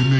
Ben